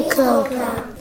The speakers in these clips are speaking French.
coca.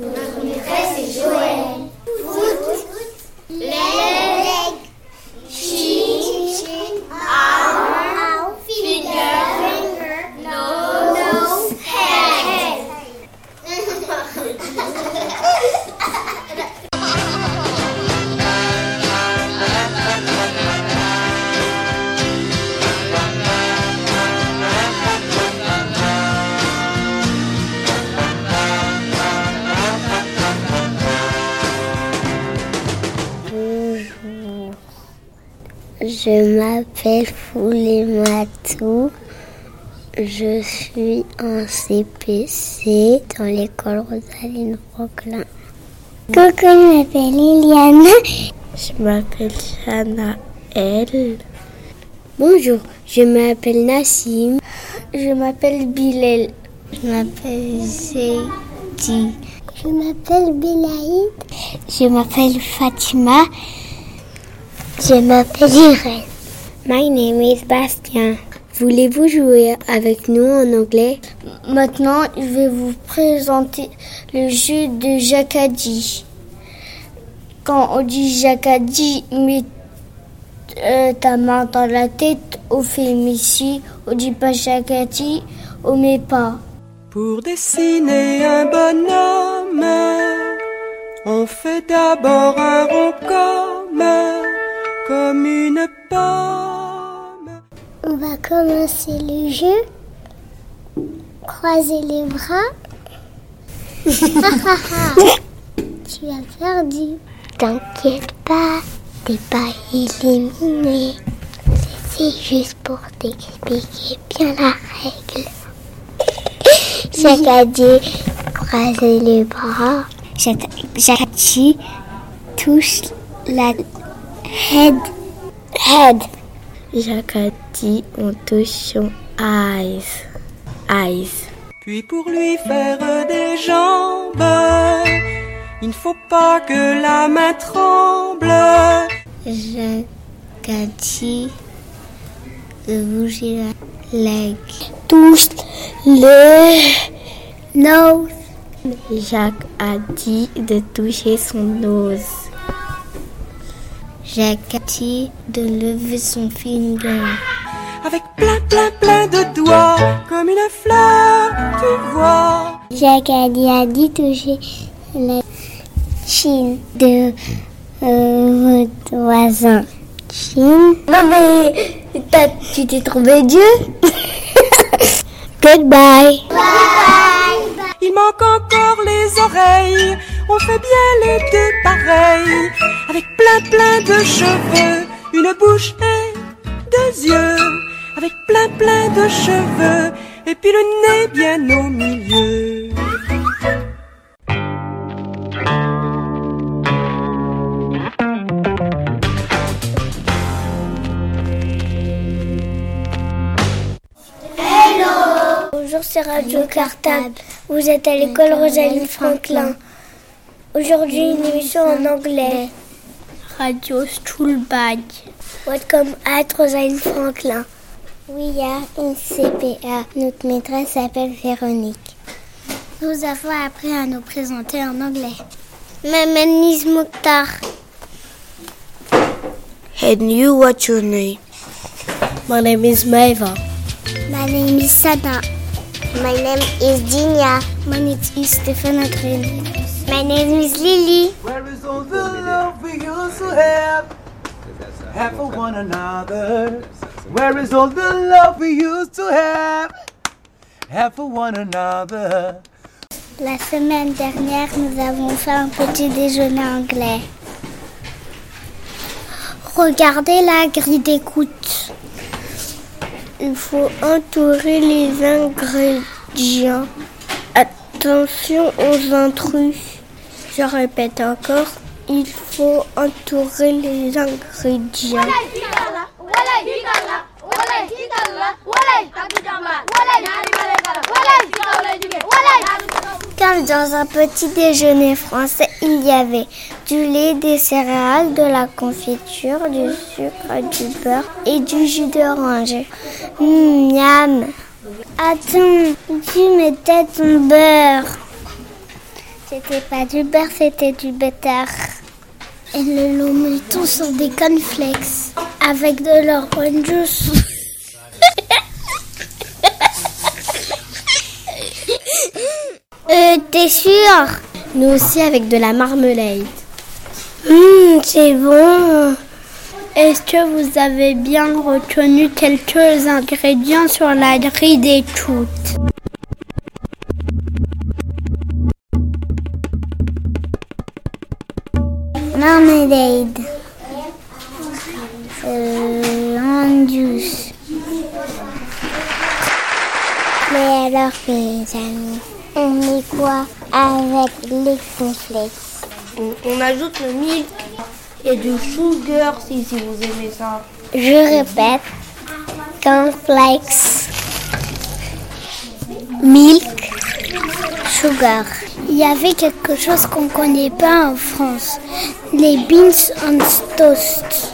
Je m'appelle Foulé Matou. Je suis en CPC dans l'école Rosaline Franklin. Coucou, je m'appelle Liliane. Je m'appelle Shana. Bonjour, je m'appelle Nassim. Je m'appelle Bilal. Je m'appelle Zeidi. Je m'appelle Belaïd. Je m'appelle Fatima. Je m'appelle Irène. My name is Bastien. Voulez-vous jouer avec nous en anglais? Maintenant, je vais vous présenter le jeu de Jacadi. Quand on dit Jacadi, mets euh, ta main dans la tête au fémici. On dit pas Jacadi, on met pas. Pour dessiner un bonhomme, on fait d'abord un rond comme, comme une pomme. On va commencer le jeu. Croisez les bras. tu as perdu. T'inquiète pas, t'es pas éliminé. C'est juste pour t'expliquer bien la règle. Jacadi, croisez les bras. Jacadi touche la head. Head. Jacadi, on touche son eyes. Eyes. Puis pour lui faire des jambes, il ne faut pas que la main tremble. Jacadi, de bouger la leg. Touche le nose. Jacques a dit de toucher son nose. A dit de lever son finger. Avec plein, plein, plein de doigts, comme une fleur, tu vois. A dit, a dit toucher la chine de euh, votre voisin. Chine? Non mais tu t'es trompé Dieu? Goodbye. Il manque encore les oreilles, on fait bien les deux pareils. Avec plein, plein de cheveux, une bouche et deux yeux. Avec plein, plein de cheveux, et puis le nez bien au milieu. Bonjour, c'est Radio Cartable. Vous êtes à l'école Rosaline Franklin. Aujourd'hui, une émission en anglais. Radio Stuhlbag. Welcome at Rosaline Franklin. We are in CPA. Notre maîtresse s'appelle Véronique. Nous avons appris à nous présenter en anglais. Mamanis Mokhtar. And you, what's your name? My name is Maeva. My name is Sana. My name is Dinya. My name is Stefan Green. My name is Lily. Where is all the love we used to have? Have for one another. Where is all the love we used to have? Have for one another. La semaine dernière, nous avons fait un petit déjeuner anglais. Regardez la grille d'écoute. Il faut entourer les ingrédients. Attention aux intrus. Je répète encore, il faut entourer les ingrédients. Comme dans un petit déjeuner français, il y avait du lait, des céréales, de la confiture, du sucre, du beurre et du jus d'orange. Miam. Attends, tu mettais ton beurre. C'était pas du beurre, c'était du butter. Et le l'ont mis tout sur des cornflakes avec de l'orange juice. euh, t'es sûr? Nous aussi avec de la marmelade. Hum, c'est bon. Est-ce que vous avez bien retenu quelques ingrédients sur la grille des toutes? Mes amis, on met quoi avec les cornflakes on, on ajoute le milk et du sugar si, si vous aimez ça. Je répète, cornflakes, milk, sugar. Il y avait quelque chose qu'on ne connaît pas en France, les beans on toast.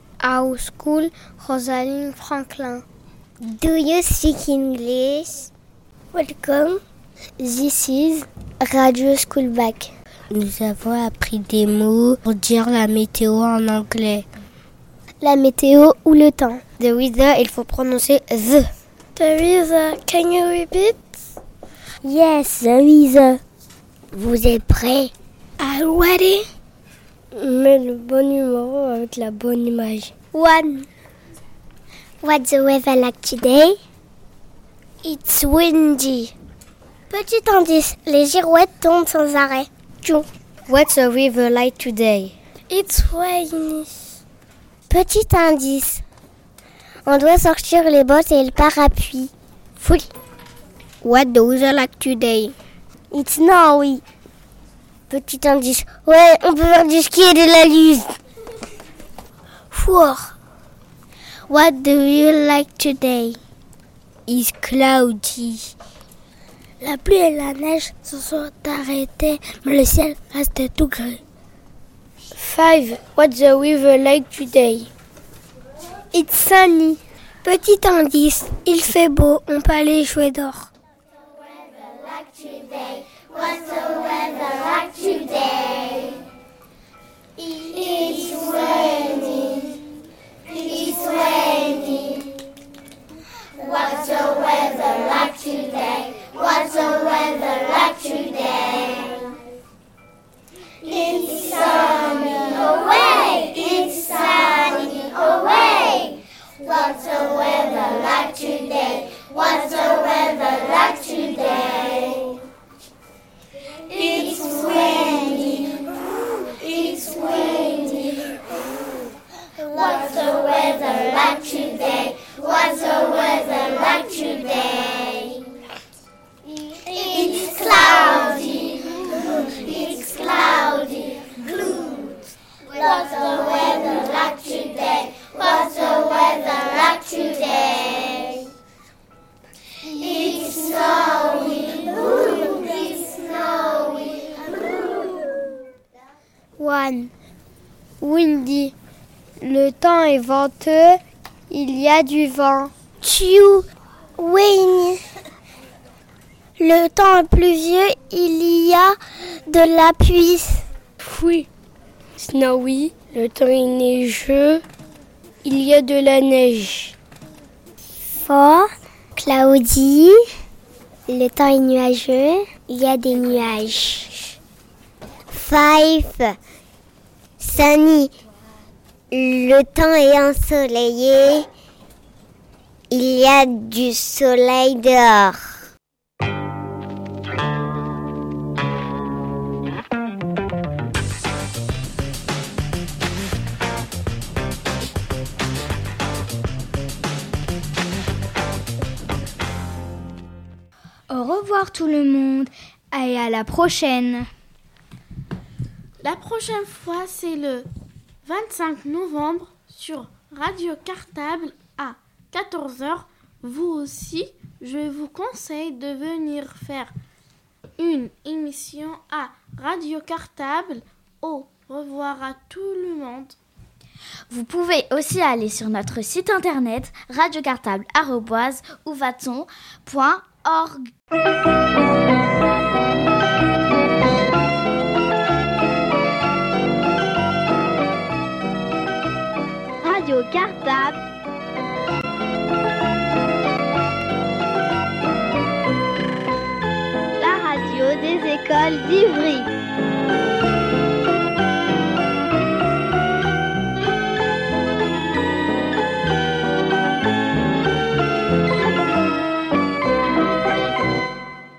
our school, Rosalind Franklin. Do you speak English? Welcome. This is Radio School Back. Nous avons appris des mots pour dire la météo en anglais. La météo ou le temps? The weather, il faut prononcer the. The weather, can you repeat? Yes, the weather. Vous êtes prêts? I'm ready? Mets le bon numéro avec la bonne image. One. What's the weather like today? It's windy. Petit indice, les girouettes tombent sans arrêt. Two. What's the weather like today? It's rainy. Petit indice. On doit sortir les bottes et le parapluie. Three. What the weather like today? It's snowy. Petit indice. Ouais, on peut faire du ski et de la lune. Four. What do you like today? It's cloudy. La pluie et la neige se sont arrêtées, mais le ciel reste tout gris. Five. What's the weather like today? It's sunny. Petit indice, il fait beau, on peut aller jouer dehors. Le temps est venteux. Il y a du vent. Two. Rainy. Le temps pluvieux, il y a de la pluie. Oui. Snowy, le temps est neigeux, il y a de la neige. Fort, cloudy, le temps est nuageux, il y a des nuages. Five, sunny, le temps est ensoleillé, il y a du soleil dehors. Au revoir tout le monde et à la prochaine. La prochaine fois, c'est le 25 novembre sur Radio Cartable à 14h. Vous aussi, je vous conseille de venir faire une émission à Radio Cartable. Au revoir à tout le monde. Vous pouvez aussi aller sur notre site internet radiocartable.org. Radio Cartable. La radio des écoles d'Ivry.